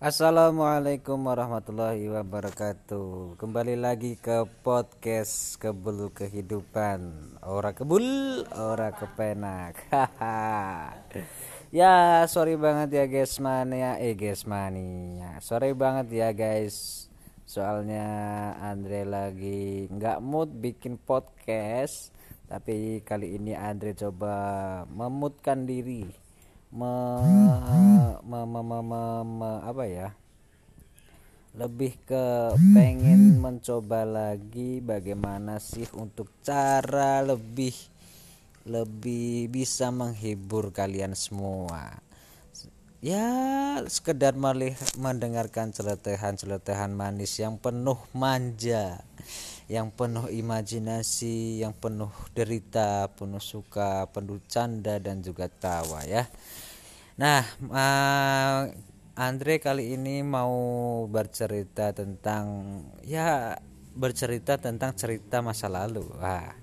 Assalamualaikum warahmatullahi wabarakatuh. Kembali lagi ke podcast Kebul Kehidupan. Ora kebul, ora kepenak. Ya sorry banget ya guys mania Eh guys mania Sorry banget ya guys. Soalnya Andre lagi nggak mood bikin podcast Tapi kali ini Andre coba memutkan diri me, me, me, me, me, me apa ya? Lebih ke pengen mencoba lagi bagaimana sih untuk cara lebih lebih bisa menghibur kalian semua. Ya sekedar malih mendengarkan celotehan-celotehan manis yang penuh manja yang penuh imajinasi yang penuh derita penuh suka penuh canda dan juga tawa ya Nah, uh, Andre kali ini mau bercerita tentang ya bercerita tentang cerita masa lalu. Wah.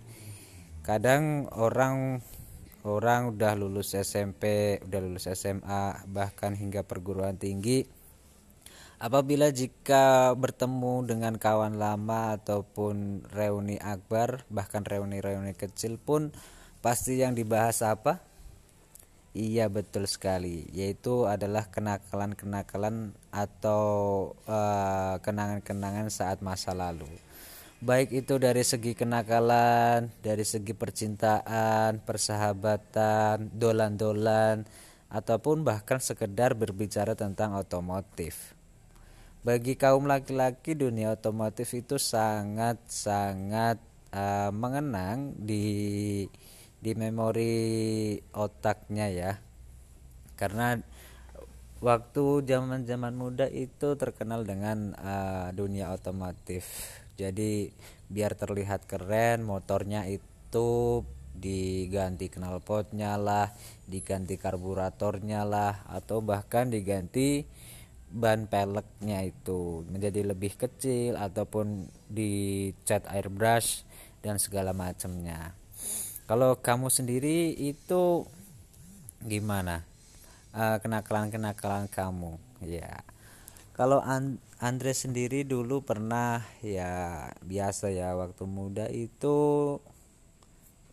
Kadang orang orang udah lulus SMP, udah lulus SMA, bahkan hingga perguruan tinggi Apabila jika bertemu dengan kawan lama ataupun reuni akbar, bahkan reuni-reuni kecil pun pasti yang dibahas apa? Iya betul sekali, yaitu adalah kenakalan-kenakalan atau kenangan kenangan-kenangan saat masa lalu. Baik itu dari segi kenakalan, dari segi percintaan, persahabatan, dolan-dolan, ataupun bahkan sekedar berbicara tentang otomotif. Bagi kaum laki-laki dunia otomotif itu sangat-sangat uh, mengenang di di memori otaknya ya. Karena waktu zaman zaman muda itu terkenal dengan uh, dunia otomotif. Jadi biar terlihat keren motornya itu diganti knalpotnya lah diganti karburatornya lah atau bahkan diganti ban peleknya itu menjadi lebih kecil ataupun dicat airbrush dan segala macamnya. Kalau kamu sendiri itu gimana? Uh, kenakalan kenakalan kamu ya. Kalau Andre sendiri dulu pernah ya biasa ya waktu muda itu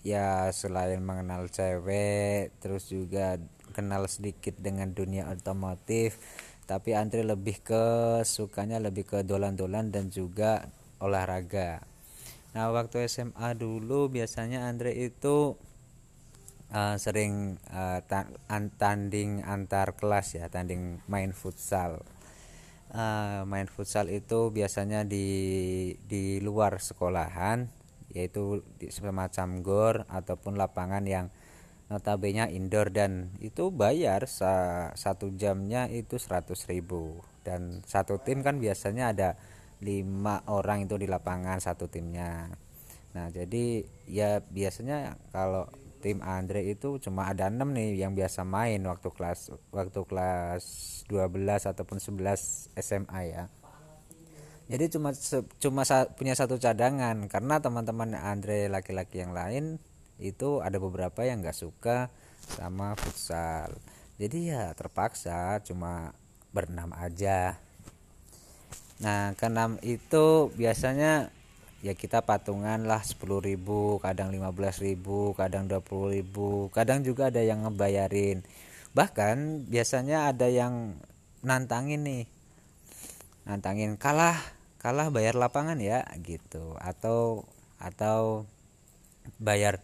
ya selain mengenal cewek terus juga kenal sedikit dengan dunia otomotif tapi Andre lebih ke sukanya lebih ke dolan-dolan dan juga olahraga Nah waktu SMA dulu biasanya Andre itu uh, sering uh, tanding antar kelas ya, tanding main futsal. Uh, main futsal itu biasanya di di luar sekolahan, yaitu di semacam gor ataupun lapangan yang notabene indoor dan itu bayar sa, satu jamnya itu 100.000 dan satu tim kan biasanya ada lima orang itu di lapangan satu timnya. Nah jadi ya biasanya kalau tim Andre itu cuma ada enam nih yang biasa main waktu kelas waktu kelas 12 ataupun 11 SMA ya. Jadi cuma cuma punya satu cadangan. Karena teman-teman Andre laki-laki yang lain itu ada beberapa yang nggak suka sama futsal jadi ya terpaksa cuma berenam aja Nah, keenam itu biasanya ya kita patungan lah 10.000, kadang 15.000, kadang 20.000, kadang juga ada yang ngebayarin. Bahkan biasanya ada yang nantangin nih. Nantangin kalah, kalah bayar lapangan ya gitu atau atau bayar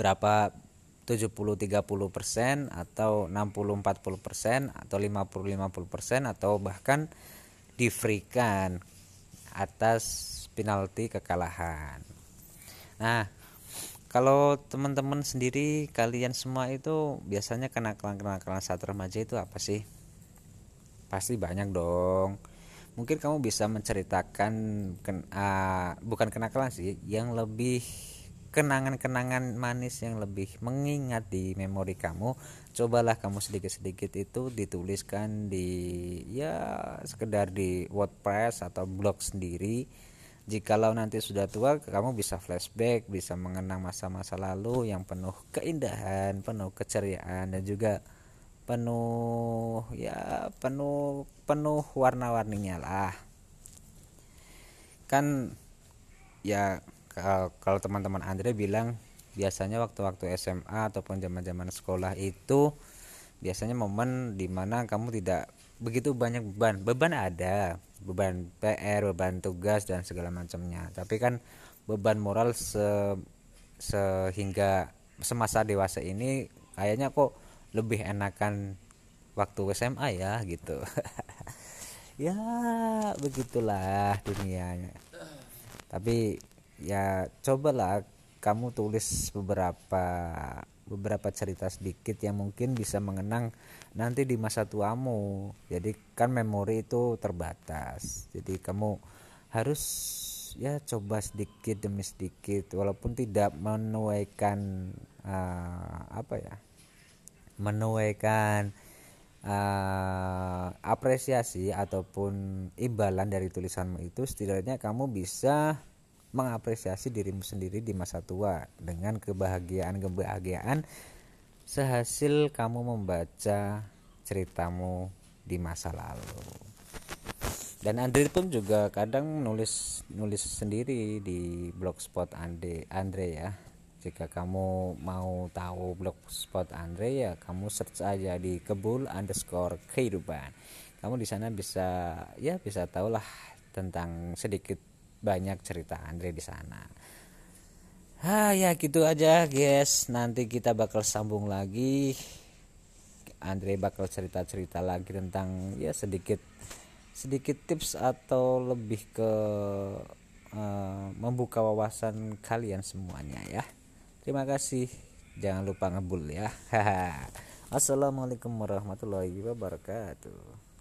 berapa 70 30 persen atau 60 40 persen atau 50 50 persen atau bahkan difrikan atas penalti kekalahan. Nah, kalau teman-teman sendiri kalian semua itu biasanya kenakalan-kenakalan saat remaja itu apa sih? Pasti banyak dong. Mungkin kamu bisa menceritakan ken, uh, bukan kenakalan sih, yang lebih kenangan-kenangan manis yang lebih mengingat di memori kamu cobalah kamu sedikit-sedikit itu dituliskan di ya sekedar di WordPress atau blog sendiri. Jikalau nanti sudah tua kamu bisa flashback bisa mengenang masa-masa lalu yang penuh keindahan penuh keceriaan dan juga penuh ya penuh penuh warna-warninya lah. Kan ya kalau teman-teman Andre bilang biasanya waktu-waktu SMA ataupun zaman-zaman sekolah itu biasanya momen di mana kamu tidak begitu banyak beban. Beban ada beban PR beban tugas dan segala macamnya. Tapi kan beban moral se sehingga semasa dewasa ini kayaknya kok lebih enakan waktu SMA ya gitu. Ya begitulah dunianya. Tapi ya cobalah kamu tulis beberapa beberapa cerita sedikit yang mungkin bisa mengenang nanti di masa tuamu. Jadi kan memori itu terbatas. Jadi kamu harus ya coba sedikit demi sedikit. Walaupun tidak menuaikan uh, apa ya menuaikan uh, apresiasi ataupun imbalan dari tulisanmu itu setidaknya kamu bisa mengapresiasi dirimu sendiri di masa tua. Dengan kebahagiaan-kebahagiaan sehasil kamu membaca ceritamu di masa lalu. Dan Andre pun juga kadang nulis nulis sendiri di blogspot Andre Andre ya. Jika kamu mau tahu blogspot Andre ya kamu search aja di kebul underscore kehidupan. Kamu di sana bisa ya bisa tahulah tentang sedikit banyak cerita Andre di sana ah ya gitu aja guys nanti kita bakal sambung lagi Andre bakal cerita-cerita lagi tentang ya sedikit sedikit tips atau lebih ke uh, membuka wawasan kalian semuanya ya Terima kasih. Jangan lupa ngebul ya. Assalamualaikum warahmatullahi wabarakatuh.